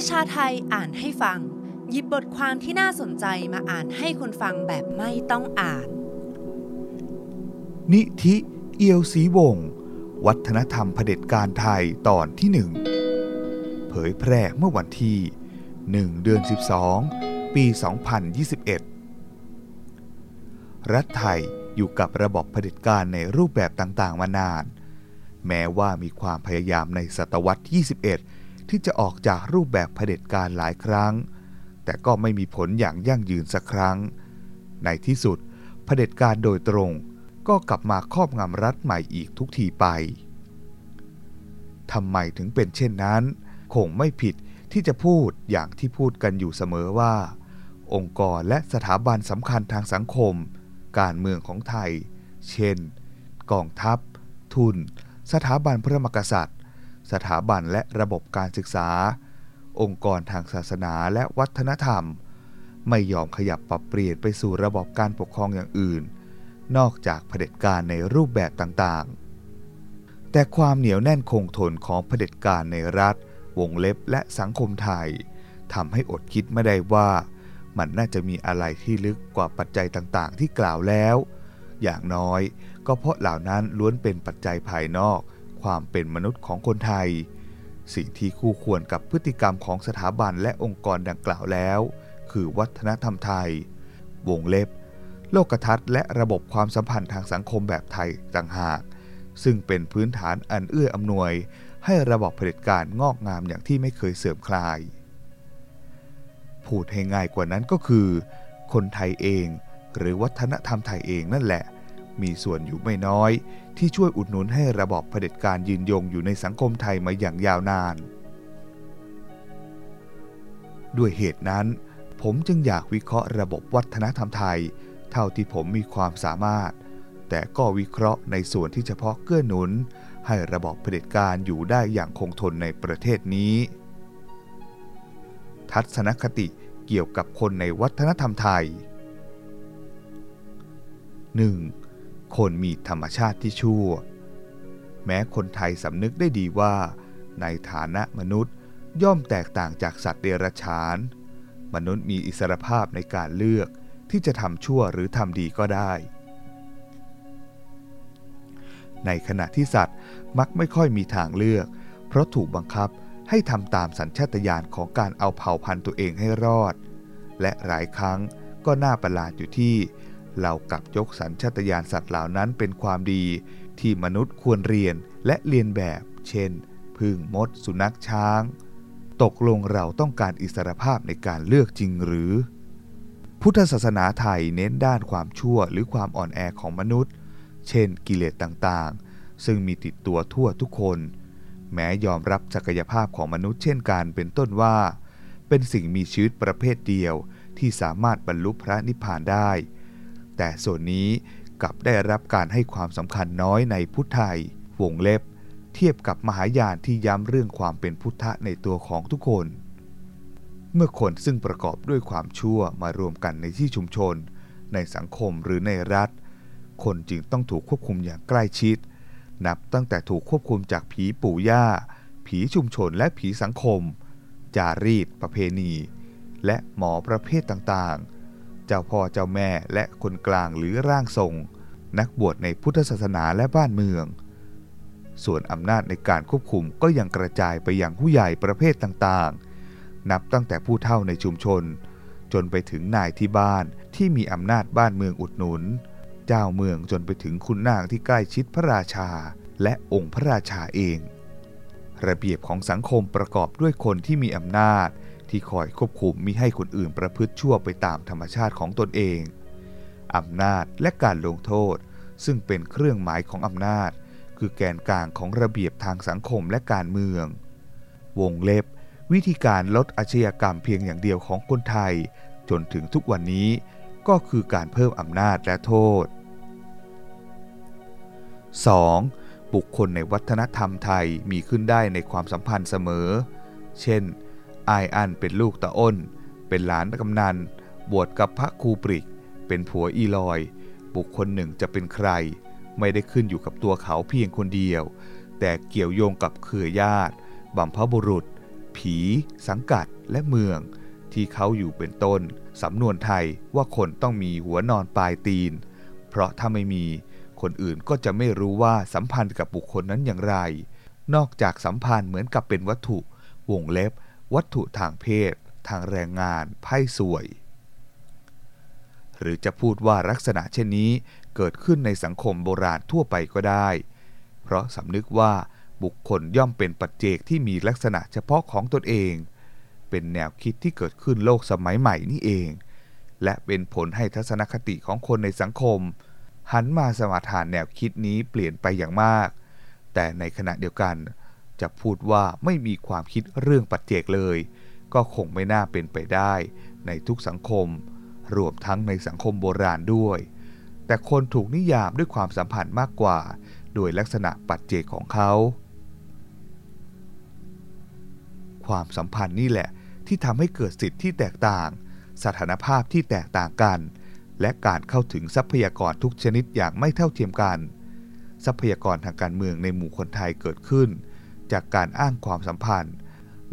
ประชาไทยอ่านให้ฟัง หยิบบทความที่น่าสนใจมาอ่านให้คนฟังแบบไม่ต้องอ่าน นิธิเอียวศรีวงศ์วัฒนธรรมเผด็จการไทยตอนที่หนึ่งเผยแพร่เมื่อวันที่ 1 เดือน 12 ปี 2021 รัฐไทยอยู่กับระบบเผด็จการในรูปแบบต่างๆมานาน แม้ว่ามีความพยายามในศตวรรษที่21 ที่จะออกจากรูปแบบเผด็จการหลายครั้ง แต่ก็ไม่มีผลอย่างยั่งยืนสักครั้ง ในที่สุดเผด็จการโดยตรงก็กลับมาครอบงำรัฐใหม่อีกทุกทีไปทำไมถึงเป็นเช่นนั้น คงไม่ผิดที่จะพูดอย่างที่พูดกันอยู่เสมอว่า องค์กรและสถาบันสำคัญทางสังคม การเมืองของไทย เช่น กองทัพ ทุน สถาบันพระมกษัตริย์ สถาบันและระบบการศึกษา องค์กรทางศาสนาและวัฒนธรรม ไม่ยอมขยับปรับเปลี่ยนไปสู่ระบบการปกครองอย่างอื่น นอกจากเผด็จการในรูปแบบต่างๆ แต่ความเหนียวแน่นคงทนของเผด็จการในรัฐ วงเล็บและสังคมไทยทำให้อดคิดไม่ได้ว่ามันน่าจะมีอะไรที่ลึกกว่าปัจจัยต่างๆ ที่กล่าวแล้ว อย่างน้อยก็เพราะเหล่านั้นล้วนเป็นปัจจัยภายนอก ความเป็นมนุษย์ของคนไทย สิ่งที่คู่ควรกับพฤติกรรมของสถาบันและองค์กรดังกล่าวแล้ว คือวัฒนธรรมไทย วงเล็บ โลกทัศน์และระบบความสัมพันธ์ทางสังคมแบบไทยต่างหาก ซึ่งเป็นพื้นฐานอันเอื้ออำนวย ให้ระบบเผด็จการงอกงามอย่างที่ไม่เคยเสื่อมคลาย พูดให้ง่ายกว่านั้นก็คือ คนไทยเอง หรือวัฒนธรรมไทยเองนั่นแหละ มีส่วนอยู่ไม่น้อย ที่ช่วยอุดหนุนให้ระบบเผด็จการยืนยงอยู่ในสังคมไทยมาอย่างยาวนาน ด้วยเหตุนั้น ผมจึงอยากวิเคราะห์ระบบวัฒนธรรมไทย เท่าที่ผมมีความสามารถ แต่ก็วิเคราะห์ในส่วนที่เฉพาะเกื้อหนุน ให้ระบบเผด็จการอยู่ได้อย่างคงทนในประเทศนี้ ทัศนคติเกี่ยวกับคนในวัฒนธรรมไทย 1. คนมีธรรมชาติที่ชั่ว แม้คนไทยสำนึกได้ดีว่า ในฐานะมนุษย์ย่อมแตกต่างจากสัตว์เดรัจฉาน มนุษย์มีอิสรภาพในการเลือกที่จะทำชั่วหรือทำดีก็ได้ ในขณะที่สัตว์มักไม่ค่อยมีทางเลือก เพราะถูกบังคับให้ทำตามสัญชาตญาณของการเอาเผ่าพันธุ์ตัวเองให้รอด และหลายครั้งก็น่าประหลาดอยู่ที่ เรากลับยกสัญชาตญาณสัตว์เหล่านั้นเป็นความดี ที่มนุษย์ควรเรียนและเรียนแบบ เช่นพึ่งมด สุนัขช้าง ตกลงเราต้องการอิสรภาพในการเลือกจริงหรือ พุทธศาสนาไทยเน้นด้านความชั่วหรือความอ่อนแอของมนุษย์ เช่น กิเลสต่างๆ ซึ่งมีติดตัวทั่วทุกคน แม้ยอมรับศักยภาพของมนุษย์เช่นกันเป็นต้นว่า เป็นสิ่งมีชีวิตประเภทเดียวที่สามารถบรรลุพระนิพพานได้ แต่ส่วนนี้กลับได้รับการให้ความสำคัญน้อยในพุทธไทยวงเล็บ เทียบกับมหายานที่ย้ำเรื่องความเป็นพุทธะในตัวของทุกคน เมื่อคนซึ่งประกอบด้วยความชั่วมารวมกันในที่ชุมชน ในสังคมหรือในรัฐ คนจึงต้องถูกควบคุมอย่างใกล้ชิด นับตั้งแต่ถูกควบคุมจากผีปู่ย่า ผีชุมชนและผีสังคม จารีตประเพณี และหมอประเภทต่างๆ เจ้าพ่อเจ้าแม่และคนกลางหรือร่างทรง นักบวชในพุทธศาสนาและบ้านเมือง ส่วนอำนาจในการควบคุมก็ยังกระจายไปยังผู้ใหญ่ประเภทต่างๆ นับตั้งแต่ผู้เฒ่าในชุมชน จนไปถึงนายที่บ้านที่มีอำนาจบ้านเมืองอุดหนุน เจ้าเมืองจนไปถึงคุณนางที่ใกล้ชิดพระราชา และองค์พระราชาเอง ระเบียบของสังคมประกอบด้วยคนที่มีอำนาจ ที่คอยควบคุมมิให้คนอื่นประพฤติชั่วไปตามธรรมชาติของตนเองอำนาจและการลงโทษ ซึ่งเป็นเครื่องหมายของอำนาจ คือแกนกลางของระเบียบทางสังคมและการเมือง วงเล็บ วิธีการลดอาชญากรรมเพียงอย่างเดียวของคนไทย จนถึงทุกวันนี้ก็คือการเพิ่มอำนาจและโทษ 2. บุคคลในวัฒนธรรมไทยมีขึ้นได้ในความสัมพันธ์เสมอ เช่น อายอันเป็นลูกตาอ้น เป็นหลานกำนัน บวชกับพระครูปริก เป็นผัวอีลอย บุคคลหนึ่งจะเป็นใคร ไม่ได้ขึ้นอยู่กับตัวเขาเพียงคนเดียว แต่เกี่ยวโยงกับเครือญาติบัมพบุรุษ ผี สังกัดและเมือง ที่เขาอยู่เป็นต้น สำนวนไทยว่าคนต้องมีหัวนอนปลายตีน เพราะถ้าไม่มีคนอื่นก็จะไม่รู้ว่าสัมพันธ์กับบุคคลนั้นอย่างไร นอกจากสัมพันธ์เหมือนกับเป็นวัตถุ วงเล็บ วัตถุทางเพศ ทางแรงงาน ไพ่สวย หรือจะพูดว่าลักษณะเช่นนี้เกิดขึ้นในสังคมโบราณทั่วไปก็ได้ เพราะสำนึกว่าบุคคลย่อมเป็นปัจเจกที่มีลักษณะเฉพาะของตนเอง เป็นแนวคิดที่เกิดขึ้นโลกสมัยใหม่นี่เอง และเป็นผลให้ทัศนคติของคนในสังคม หันมาสมาทานแนวคิดนี้เปลี่ยนไปอย่างมาก แต่ในขณะเดียวกัน จะพูดว่าไม่มีความคิดเรื่องปัจเจกเลย ก็คงไม่น่าเป็นไปได้ในทุกสังคม รวมทั้งในสังคมโบราณด้วย แต่คนถูกนิยามด้วยความสัมพันธ์มากกว่า โดยลักษณะปัจเจกของเขา ความสัมพันธ์นี่แหละที่ทำให้เกิดสิทธิที่แตกต่าง สถานภาพที่แตกต่างกัน และการเข้าถึงทรัพยากรทุกชนิดอย่างไม่เท่าเทียมกัน ทรัพยากรทางการเมืองในหมู่คนไทยเกิดขึ้น จากการอ้างความสัมพันธ์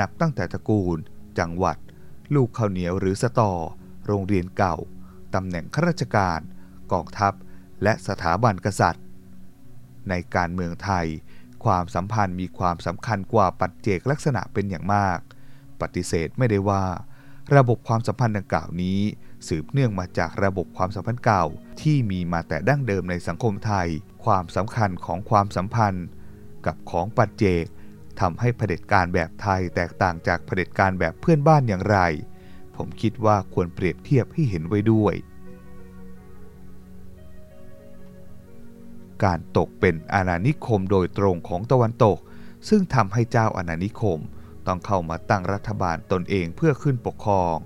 นับตั้งแต่ตระกูล จังหวัด ลูกข้าวเหนียวหรือสตอ โรงเรียนเก่าตำแหน่งข้าราชการกองทัพ และสถาบันกษัตริย์ ในการเมืองไทย ความสัมพันธ์มีความสำคัญกว่าปัจเจกลักษณะเป็นอย่างมาก ปฏิเสธไม่ได้ว่า ระบบความสัมพันธ์ดังกล่าวนี้ สืบเนื่องมาจากระบบความสัมพันธ์เก่าที่มีมาแต่ดั้งเดิมในสังคมไทย ความสำคัญของความสัมพันธ์ กับของปัจเจก ทำให้เผด็จการแบบไทยแตกต่างจากเผด็จการแบบเพื่อนบ้านอย่างไร ผมคิดว่าควรเปรียบเทียบให้เห็นไว้ด้วย การตกเป็นอาณานิคมโดยตรงของตะวันตก ซึ่งทำให้เจ้าอาณานิคม ต้องเข้ามาตั้งรัฐบาลตนเองเพื่อขึ้นปกครอง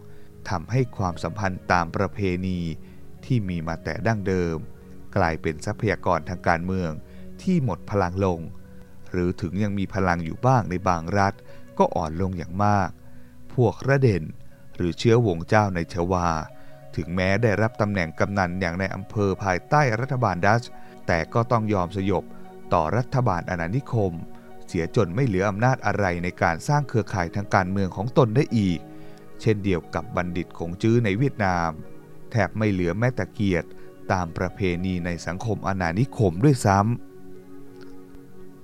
ทำให้ความสัมพันธ์ตามประเพณีที่มีมาแต่ดั้งเดิม กลายเป็นทรัพยากรทางการเมืองที่หมดพลังลง หรือถึงยังมีพลังอยู่บ้างในบางรัฐ ก็อ่อนลงอย่างมาก พวกระเด่น หรือเชื้อวงเจ้าในชวา ถึงแม้ได้รับตำแหน่งกำนันอย่างในอำเภอภายใต้รัฐบาลดัช แต่ก็ต้องยอมสยบต่อรัฐบาลอาณานิคม เสียจนไม่เหลืออำนาจอะไรในการสร้างเครือข่ายทางการเมืองของตนได้อีก เช่นเดียวกับบัณฑิตคงจื้อในเวียดนาม แทบไม่เหลือแม้แต่เกียรติตามประเพณีในสังคมอาณานิคมด้วยซ้ำ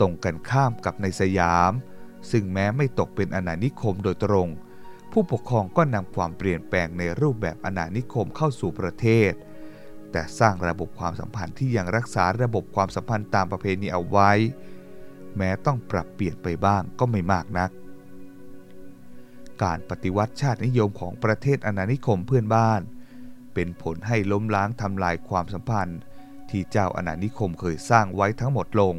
ตรงกันข้ามกับในสยาม ซึ่งแม้ไม่ตกเป็นอาณานิคมโดยตรง ผู้ปกครองก็นำความเปลี่ยนแปลงในรูปแบบอาณานิคมเข้าสู่ประเทศ แต่สร้างระบบความสัมพันธ์ที่ยังรักษาระบบความสัมพันธ์ตามประเพณีเอาไว้ แม้ต้องปรับเปลี่ยนไปบ้างก็ไม่มากนัก การปฏิวัติชาตินิยมของประเทศอาณานิคมเพื่อนบ้าน เป็นผลให้ล้มล้างทำลายความสัมพันธ์ที่เจ้าอาณานิคมเคยสร้างไว้ทั้งหมดลง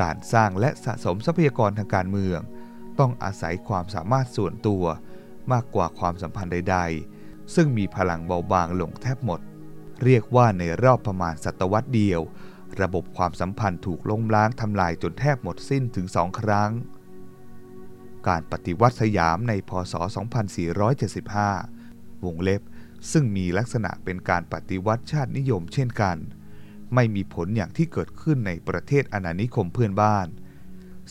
การสร้างและสะสมทรัพยากรทางการเมือง ต้องอาศัยความสามารถส่วนตัว มากกว่าความสัมพันธ์ใด ๆ ซึ่งมีพลังเบาบางลงแทบหมด เรียกว่าในรอบประมาณศตวรรษเดียว ระบบความสัมพันธ์ถูกล้มล้างทำลายจนแทบหมดสิ้นถึงสองครั้ง การปฏิวัติสยามในพศ 2475 วงเล็บซึ่งมีลักษณะเป็นการปฏิวัติชาตินิยมเช่นกัน ไม่มีผลอย่างที่เกิดขึ้นในประเทศอาณานิคมเพื่อนบ้าน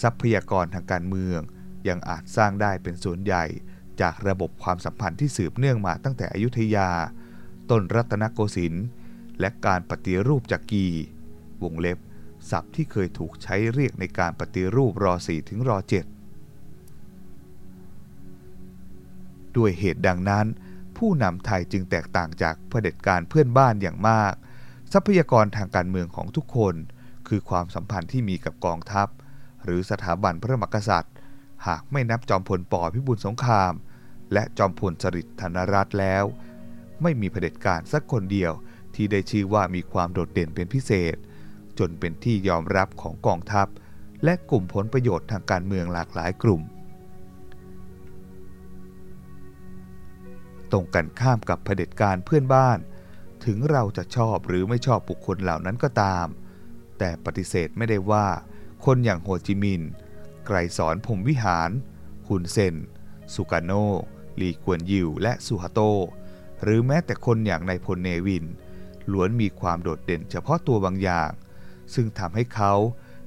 ทรัพยากรทางการเมืองยังอาจสร้างได้เป็นส่วนใหญ่ จากระบบความสัมพันธ์ที่สืบเนื่องมาตั้งแต่อยุธยา ต้นรัตนโกสินทร์และการปฏิรูปจักรีวงเล็บศัพท์ที่เคยถูกใช้เรียกในการปฏิรูปรอ4ถึงรอ7ด้วยเหตุดังนั้น ผู้นำไทยจึงแตกต่างจากเผด็จการเพื่อนบ้านอย่างมาก ทรัพยากรทางการเมืองของทุกคน คือความสัมพันธ์ที่มีกับกองทัพ หรือสถาบันพระมหากษัตริย์ หากไม่นับจอมพลปอพิบูลสงคราม และจอมพลสฤษดิ์ธนรัตน์แล้ว ไม่มีเผด็จการสักคนเดียวที่ได้ชื่อว่ามีความโดดเด่นเป็นพิเศษ จนเป็นที่ยอมรับของกองทัพ และกลุ่มผลประโยชน์ทางการเมืองหลากหลายกลุ่ม ตรงกันข้ามกับเผด็จการเพื่อนบ้าน ถึงเราจะชอบหรือไม่ชอบบุคคลเหล่านั้นก็ตาม แต่ปฏิเสธไม่ได้ว่า คนอย่างโฮจิมินห์ไกรสอนพมวิหาร ฮุนเซน สุกาโนลีกวนยิว และสุฮาโต หรือแม้แต่คนอย่างนายพลเนวิน ล้วนมีความโดดเด่นเฉพาะตัวบางอย่าง ซึ่งทำให้เขา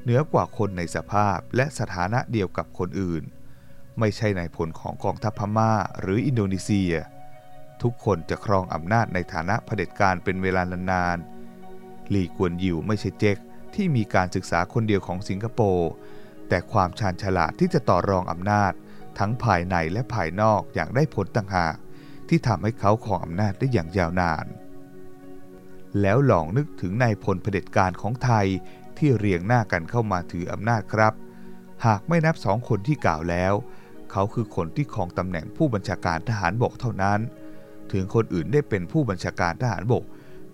เหนือกว่าคนในสภาพและสถานะเดียวกับคนอื่น ไม่ใช่นายพลของกองทัพพม่าหรืออินโดนีเซีย ทุกคนจะครองอำนาจในฐานะเผด็จการเป็นเวลานานๆลีกวนยิวไม่ใช่เจ๊กที่มีการศึกษาคนเดียวของสิงคโปร์แต่ความชาญฉลาดที่จะต่อรองอำนาจ ทั้งภายในและภายนอกอย่างได้ผลต่างหาก ที่ทำให้เขาครองอำนาจได้อย่างยาวนาน แล้วลองนึกถึงนายพลเผด็จการของไทยที่เรียงหน้ากันเข้ามาถืออำนาจครับ หากไม่นับสองคนที่กล่าวแล้ว เขาคือคนที่ครองตำแหน่งผู้บัญชาการทหารบกเท่านั้น ถึงคนอื่นได้เป็นผู้บัญชาการทหารบก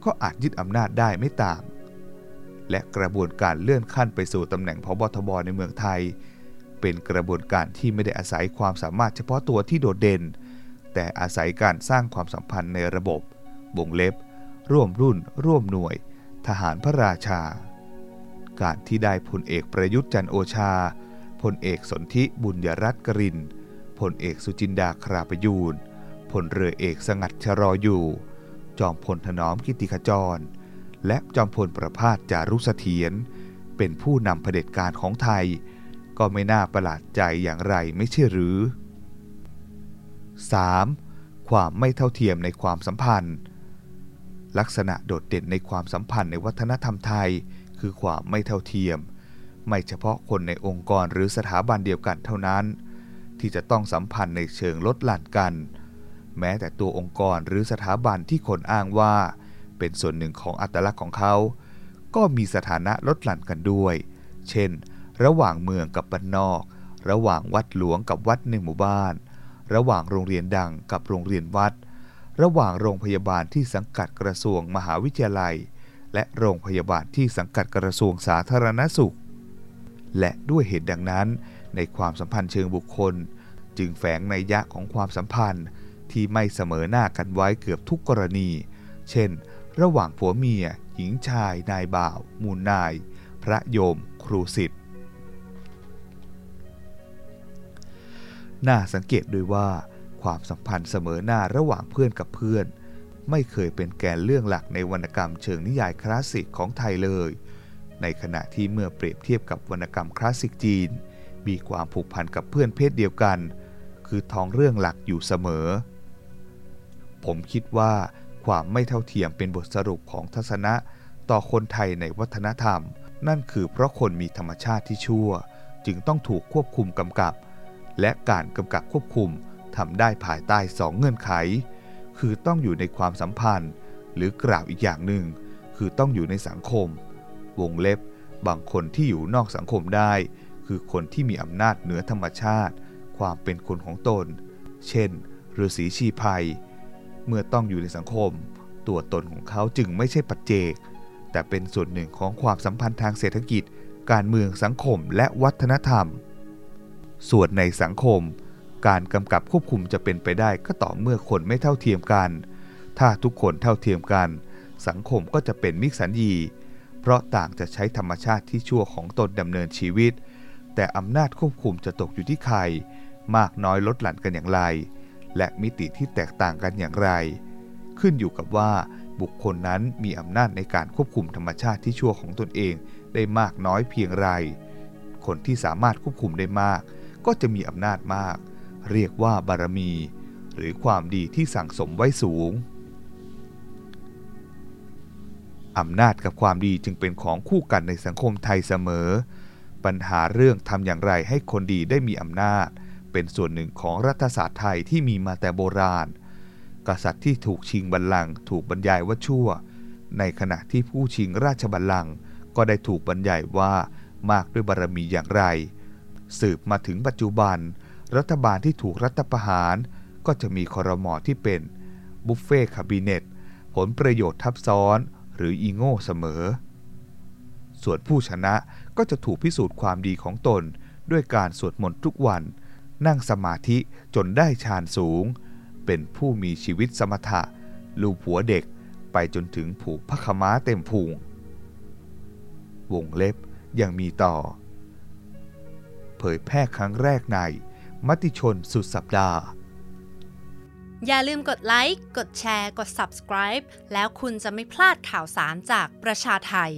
ก็อาจยึดอำนาจได้ไม่ต่าง และกระบวนการเลื่อนขั้นไปสู่ตำแหน่งพบทบในเมืองไทย เป็นกระบวนการที่ไม่ได้อาศัยความสามารถเฉพาะตัวที่โดดเด่น แต่อาศัยการสร้างความสัมพันธ์ในระบบบ่งเล็บ ร่วมรุ่น ร่วมหน่วย ทหารพระราชา การที่ได้พลเอกประยุทธ์จันโอชาพลเอกสนธิบุญยรัตน์กรินพลเอกสุจินดาคราประยูน พลเรือเอกสงัดชรออยู่ จอมพลถนอมกิติขจร และจอมพลประพาสจารุสเถียนเป็นผู้นำเผด็จการของไทย ก็ไม่น่าประหลาดใจอย่างไรไม่ใช่หรือ 3. ความไม่เท่าเทียมในความสัมพันธ์ ลักษณะโดดเด่นในความสัมพันธ์ในวัฒนธรรมไทย คือความไม่เท่าเทียม ไม่เฉพาะคนในองค์กรหรือสถาบันเดียวกันเท่านั้น ที่จะต้องสัมพันธ์ในเชิงลดหลั่นกัน แม้แต่ตัวองค์กรหรือสถาบันที่คนอ้างว่า เป็นส่วนหนึ่งของอัตลักษณ์ของเขา ก็มีสถานะลดหลั่นกันด้วย เช่น ระหว่างเมืองกับบ้านนอก ระหว่างวัดหลวงกับวัดในหมู่บ้าน ระหว่างโรงเรียนดังกับโรงเรียนวัด ระหว่างโรงพยาบาลที่สังกัดกระทรวงมหาวิทยาลัย และโรงพยาบาลที่สังกัดกระทรวงสาธารณสุข และด้วยเหตุดังนั้น ในความสัมพันธ์เชิงบุคคล จึงแฝงในยะของความสัมพันธ์ ที่ไม่เสมอหน้ากันไว้เกือบทุกกรณี เช่น ระหว่างผัวเมีย หญิงชาย นายบ่าว มูลนาย พระโยม ครูสิทธิ์น่าสังเกตด้วยว่า ความสัมพันธ์เสมอหน้าระหว่างเพื่อนกับเพื่อน ไม่เคยเป็นแกนเรื่องหลักในวรรณกรรมเชิงนิยายคลาสสิกของไทยเลย ในขณะที่เมื่อเปรียบเทียบกับวรรณกรรมคลาสสิกจีน มีความผูกพันกับเพื่อนเพศเดียวกัน คือท้องเรื่องหลักอยู่เสมอ ผมคิดว่าความไม่เท่าเทียมเป็นบทสรุปของทัศนะ ต่อคนไทยในวัฒนธรรม นั่นคือเพราะคนมีธรรมชาติที่ชั่ว จึงต้องถูกควบคุมกำกับ และการกำกับควบคุมทำได้ภายใต้สองเงื่อนไข คือต้องอยู่ในความสัมพันธ์ หรือกล่าวอีกอย่างหนึ่ง คือต้องอยู่ในสังคม วงเล็บบางคนที่อยู่นอกสังคมได้ คือคนที่มีอำนาจเหนือธรรมชาติ ความเป็นคนของตน เช่นฤาษีชีภัย เมื่อต้องอยู่ในสังคม ตัวตนของเขาจึงไม่ใช่ปัจเจก แต่เป็นส่วนหนึ่งของความสัมพันธ์ทางเศรษฐกิจ การเมืองสังคมและวัฒนธรรม ส่วนในสังคม การกำกับควบคุมจะเป็นไปได้ก็ต่อเมื่อคนไม่เท่าเทียมกัน ถ้าทุกคนเท่าเทียมกัน สังคมก็จะเป็นมิกสันยี เพราะต่างจะใช้ธรรมชาติที่ชั่วของตนดำเนินชีวิต แต่อำนาจควบคุมจะตกอยู่ที่ใคร มากน้อยลดหลั่นกันอย่างไร และมิติที่แตกต่างกันอย่างไร ขึ้นอยู่กับว่าบุคคลนั้นมีอำนาจในการควบคุมธรรมชาติที่ชั่วของตนเองได้มากน้อยเพียงไร คนที่สามารถควบคุมได้มาก ก็จะมีอำนาจมาก เรียกว่าบารมี หรือความดีที่สั่งสมไว้สูง อำนาจกับความดีจึงเป็นของคู่กันในสังคมไทยเสมอ ปัญหาเรื่องทำอย่างไรให้คนดีได้มีอำนาจ เป็นส่วนหนึ่งของรัฐศาสตร์ไทยที่มีมาแต่โบราณ กษัตริย์ที่ถูกชิงบัลลังก์ถูกบรรยายว่าชั่ว ในขณะที่ผู้ชิงราชบัลลังก์ก็ได้ถูกบรรยายว่ามากด้วยบารมีอย่างไร สืบมาถึงปัจจุบัน รัฐบาลที่ถูกรัฐประหาร ก็จะมีคอรมอที่เป็นบุฟเฟ่คาบิเนตผลประโยชน์ทับซ้อนหรืออีโง่เสมอ ส่วนผู้ชนะก็จะถูกพิสูจน์ความดีของตนด้วยการสวดมนต์ทุกวัน นั่งสมาธิจนได้ฌานสูง เป็นผู้มีชีวิตสมถะ ลูผัวเด็กไปจนถึงผูกพระขม้าเต็มพุง วงเล็บยังมีต่อ เผยแพร่ครั้งแรกใน มติชนสุดสัปดาห์ อย่าลืมกดไลค์ กดแชร์ กด subscribe แล้วคุณจะไม่พลาดข่าวสารจากประชาไทย